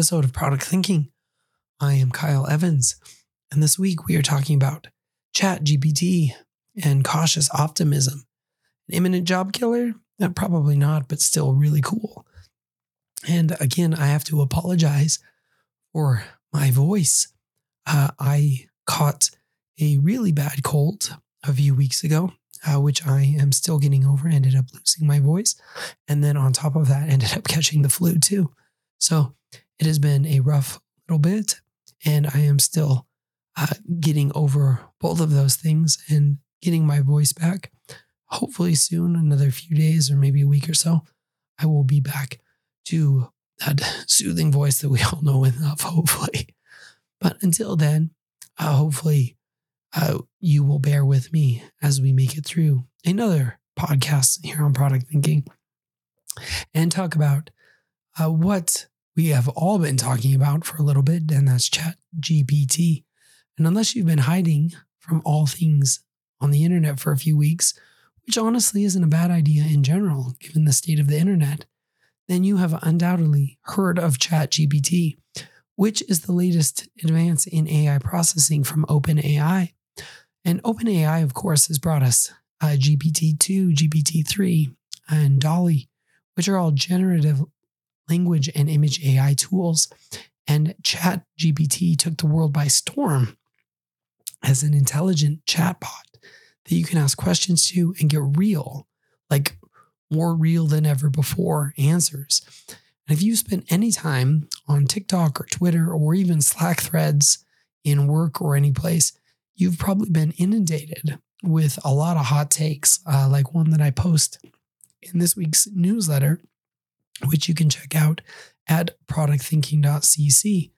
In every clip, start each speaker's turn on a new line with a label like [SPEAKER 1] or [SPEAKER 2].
[SPEAKER 1] episode of Product Thinking. I am Kyle Evans, and this week we are talking about Chat GPT and cautious optimism. An imminent job killer? Uh, probably not, but still really cool. And again, I have to apologize for my voice. Uh, I caught a really bad cold a few weeks ago, uh, which I am still getting over. Ended up losing my voice. And then on top of that, ended up catching the flu too. So it has been a rough little bit, and I am still uh, getting over both of those things and getting my voice back. Hopefully, soon, another few days or maybe a week or so, I will be back to that soothing voice that we all know and love, hopefully. But until then, uh, hopefully, uh, you will bear with me as we make it through another podcast here on Product Thinking and talk about uh, what we have all been talking about for a little bit, and that's Chat GPT. And unless you've been hiding from all things on the internet for a few weeks, which honestly isn't a bad idea in general, given the state of the internet, then you have undoubtedly heard of Chat GPT, which is the latest advance in AI processing from OpenAI. And OpenAI, of course, has brought us uh, GPT 2, GPT 3, and DALL-E, which are all generative language and image AI tools. And ChatGPT took the world by storm as an intelligent chatbot that you can ask questions to and get real, like more real than ever before answers. And if you spend any time on TikTok or Twitter or even Slack threads in work or any place, you've probably been inundated with a lot of hot takes, uh, like one that I post in this week's newsletter which you can check out at productthinking.cc,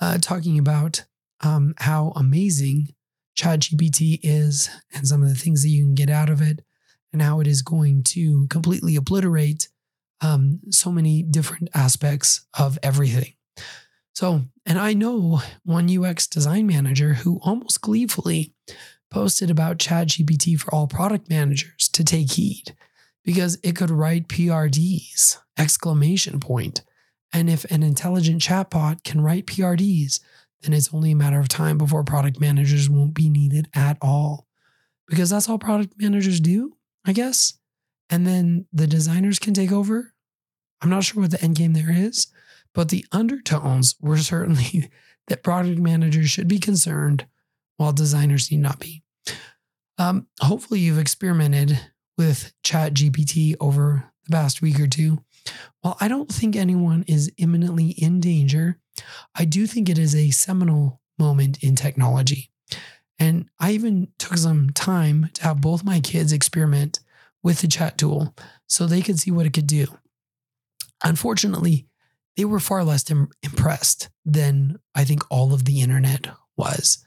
[SPEAKER 1] uh, talking about um, how amazing ChatGPT is and some of the things that you can get out of it, and how it is going to completely obliterate um, so many different aspects of everything. So, and I know one UX design manager who almost gleefully posted about ChatGPT for all product managers to take heed because it could write PRDs exclamation point. And if an intelligent chatbot can write PRDs, then it's only a matter of time before product managers won't be needed at all. Because that's all product managers do, I guess. And then the designers can take over. I'm not sure what the end game there is, but the undertones were certainly that product managers should be concerned while designers need not be. Um, hopefully, you've experimented with ChatGPT over the past week or two. While I don't think anyone is imminently in danger, I do think it is a seminal moment in technology. And I even took some time to have both my kids experiment with the chat tool so they could see what it could do. Unfortunately, they were far less Im- impressed than I think all of the internet was.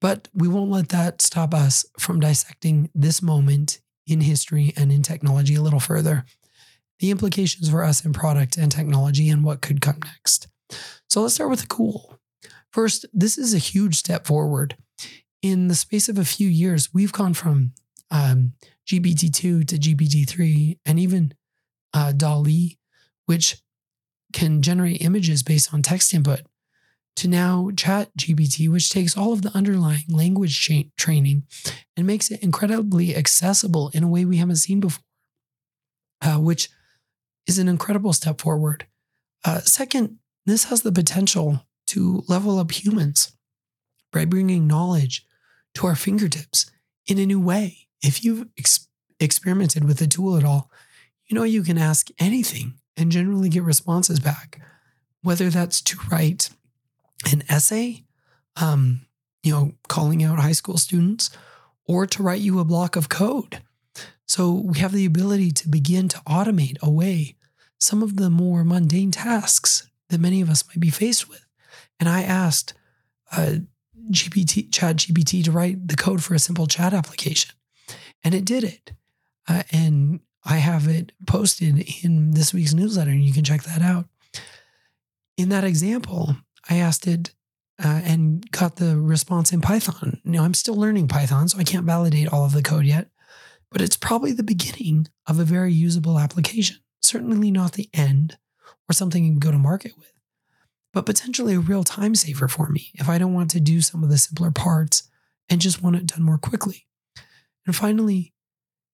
[SPEAKER 1] But we won't let that stop us from dissecting this moment in history and in technology a little further, the implications for us in product and technology and what could come next. So let's start with the cool. First, this is a huge step forward. In the space of a few years, we've gone from um, GPT-2 to GPT-3 and even uh, DALL-E, which can generate images based on text input, to now Chat GPT, which takes all of the underlying language cha- training and makes it incredibly accessible in a way we haven't seen before, uh, which is an incredible step forward. Uh, second, this has the potential to level up humans by bringing knowledge to our fingertips in a new way. If you've ex- experimented with the tool at all, you know you can ask anything and generally get responses back, whether that's to write an essay, um, you know, calling out high school students, or to write you a block of code. So we have the ability to begin to automate away some of the more mundane tasks that many of us might be faced with. And I asked uh, GPT, Chat GPT to write the code for a simple chat application, and it did it. Uh, and I have it posted in this week's newsletter, and you can check that out. In that example, I asked it uh, and got the response in Python. Now, I'm still learning Python, so I can't validate all of the code yet, but it's probably the beginning of a very usable application. Certainly not the end or something you can go to market with, but potentially a real time saver for me if I don't want to do some of the simpler parts and just want it done more quickly. And finally,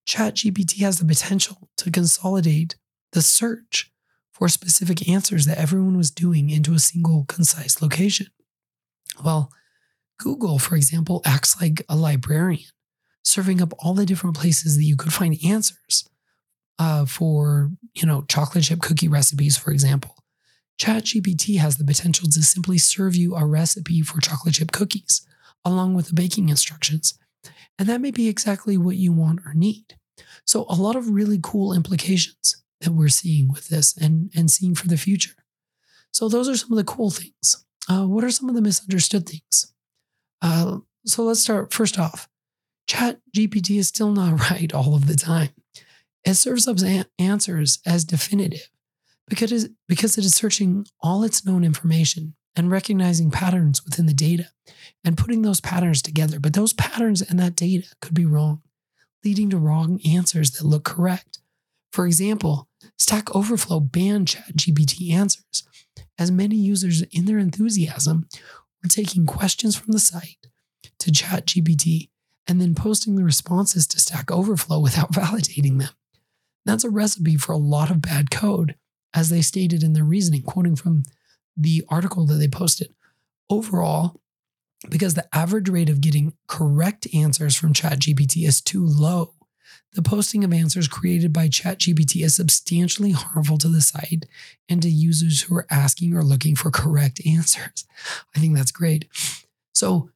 [SPEAKER 1] ChatGPT has the potential to consolidate the search for specific answers that everyone was doing into a single concise location. Well, Google, for example, acts like a librarian, serving up all the different places that you could find answers uh, for, you know, chocolate chip cookie recipes, for example. ChatGPT has the potential to simply serve you a recipe for chocolate chip cookies, along with the baking instructions. And that may be exactly what you want or need. So, a lot of really cool implications that we're seeing with this and, and seeing for the future. So, those are some of the cool things. Uh, what are some of the misunderstood things? Uh, so, let's start first off. Chat GPT is still not right all of the time. It serves up answers as definitive because because it is searching all its known information and recognizing patterns within the data and putting those patterns together. But those patterns and that data could be wrong, leading to wrong answers that look correct. For example, Stack Overflow banned ChatGPT answers, as many users in their enthusiasm were taking questions from the site to ChatGPT and then posting the responses to Stack Overflow without validating them. That's a recipe for a lot of bad code, as they stated in their reasoning, quoting from the article that they posted. Overall, because the average rate of getting correct answers from ChatGPT is too low, the posting of answers created by ChatGPT is substantially harmful to the site and to users who are asking or looking for correct answers. I think that's great. So,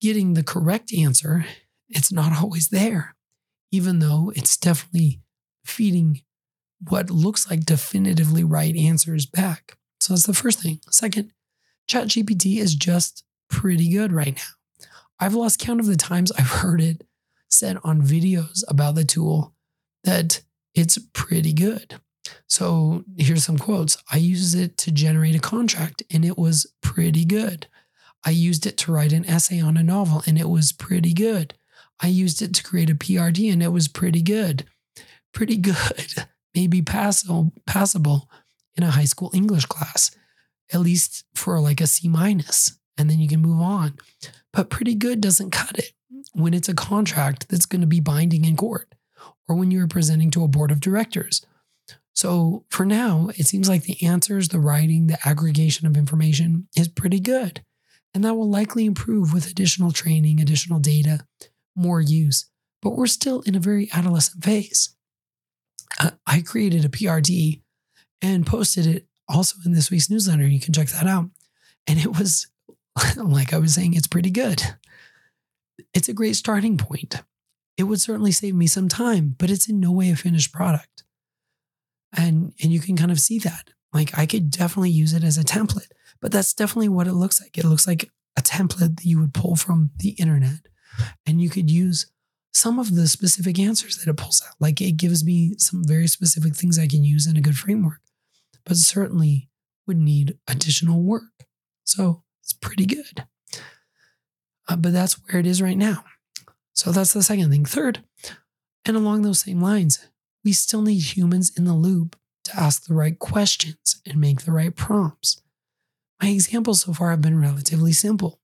[SPEAKER 1] getting the correct answer, it's not always there, even though it's definitely feeding what looks like definitively right answers back. So that's the first thing. Second, ChatGPT is just pretty good right now. I've lost count of the times I've heard it said on videos about the tool that it's pretty good. So here's some quotes. I used it to generate a contract and it was pretty good. I used it to write an essay on a novel and it was pretty good. I used it to create a PRD and it was pretty good. Pretty good, maybe passable, passable in a high school English class, at least for like a C minus, and then you can move on. But pretty good doesn't cut it when it's a contract that's going to be binding in court or when you're presenting to a board of directors. So for now, it seems like the answers, the writing, the aggregation of information is pretty good. And that will likely improve with additional training, additional data, more use. But we're still in a very adolescent phase. Uh, I created a PRD and posted it also in this week's newsletter. You can check that out. And it was, like I was saying, it's pretty good. It's a great starting point. It would certainly save me some time, but it's in no way a finished product. And, and you can kind of see that. Like I could definitely use it as a template, but that's definitely what it looks like. It looks like a template that you would pull from the internet and you could use some of the specific answers that it pulls out. Like it gives me some very specific things I can use in a good framework, but certainly would need additional work. So it's pretty good. Uh, but that's where it is right now. So that's the second thing. Third, and along those same lines, we still need humans in the loop to ask the right questions and make the right prompts. My examples so far have been relatively simple.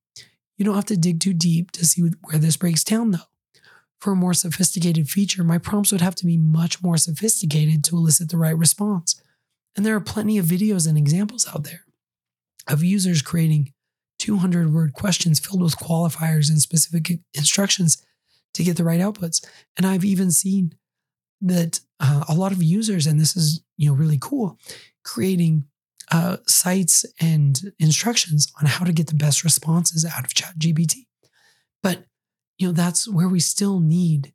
[SPEAKER 1] You don't have to dig too deep to see where this breaks down, though. For a more sophisticated feature, my prompts would have to be much more sophisticated to elicit the right response. And there are plenty of videos and examples out there of users creating 200 word questions filled with qualifiers and specific instructions to get the right outputs. And I've even seen that uh, a lot of users, and this is you know really cool, creating uh, sites and instructions on how to get the best responses out of ChatGPT. But you know that's where we still need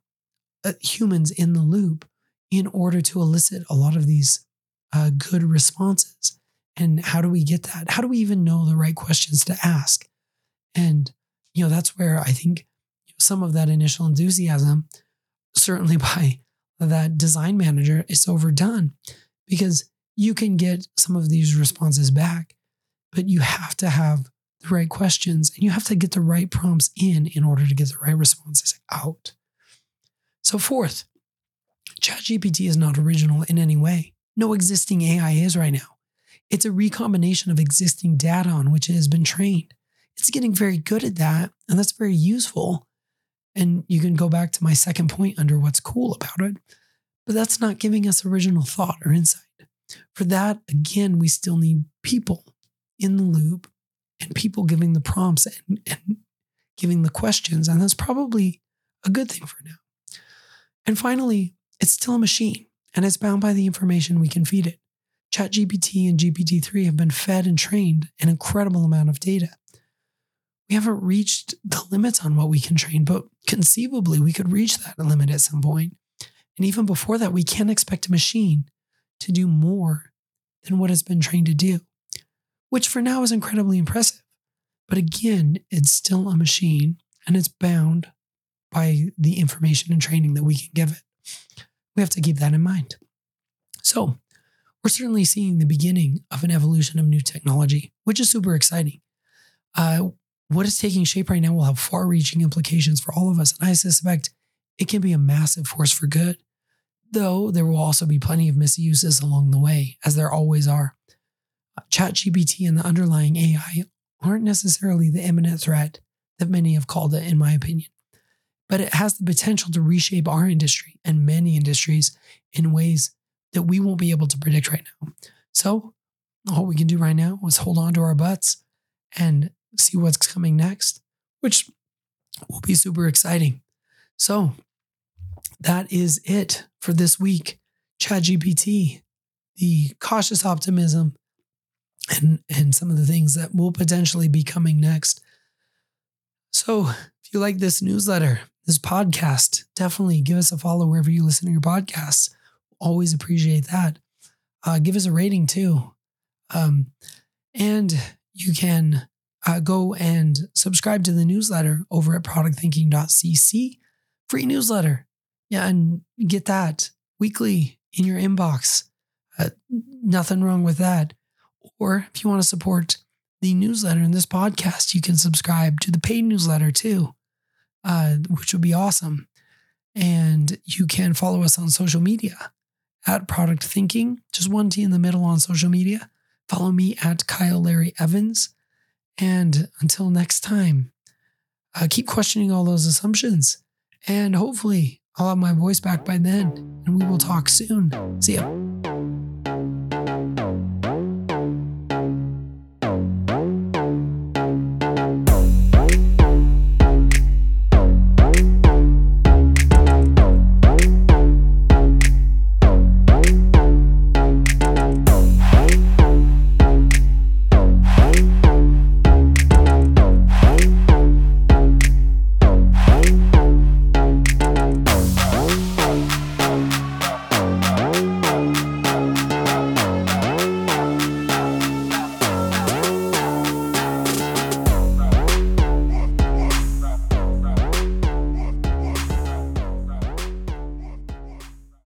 [SPEAKER 1] uh, humans in the loop in order to elicit a lot of these uh, good responses. And how do we get that? How do we even know the right questions to ask? And you know that's where I think some of that initial enthusiasm, certainly by that design manager, is overdone because you can get some of these responses back, but you have to have the right questions and you have to get the right prompts in in order to get the right responses out. So, fourth, ChatGPT is not original in any way. no existing AI is right now. It's a recombination of existing data on which it has been trained. It's getting very good at that, and that's very useful. And you can go back to my second point under what's cool about it, but that's not giving us original thought or insight. For that, again, we still need people in the loop and people giving the prompts and, and giving the questions. And that's probably a good thing for now. And finally, it's still a machine and it's bound by the information we can feed it. ChatGPT and GPT-3 have been fed and trained an incredible amount of data. We haven't reached the limits on what we can train, but conceivably we could reach that limit at some point. And even before that, we can't expect a machine to do more than what it's been trained to do, which for now is incredibly impressive. But again, it's still a machine and it's bound by the information and training that we can give it. We have to keep that in mind. So, we're certainly seeing the beginning of an evolution of new technology, which is super exciting. Uh, what is taking shape right now will have far reaching implications for all of us. And I suspect it can be a massive force for good, though there will also be plenty of misuses along the way, as there always are. ChatGPT and the underlying AI aren't necessarily the imminent threat that many have called it, in my opinion but it has the potential to reshape our industry and many industries in ways that we won't be able to predict right now. So, all we can do right now is hold on to our butts and see what's coming next, which will be super exciting. So, that is it for this week. ChatGPT, the cautious optimism, and, and some of the things that will potentially be coming next. So, if you like this newsletter, this podcast, definitely give us a follow wherever you listen to your podcasts. Always appreciate that. Uh, give us a rating too. Um, and you can uh, go and subscribe to the newsletter over at productthinking.cc. Free newsletter. Yeah, and get that weekly in your inbox. Uh, nothing wrong with that. Or if you want to support the newsletter and this podcast, you can subscribe to the paid newsletter too uh, which would be awesome. And you can follow us on social media at Product Thinking, just one T in the middle on social media. Follow me at Kyle Larry Evans. And until next time, uh, keep questioning all those assumptions. And hopefully, I'll have my voice back by then, and we will talk soon. See ya.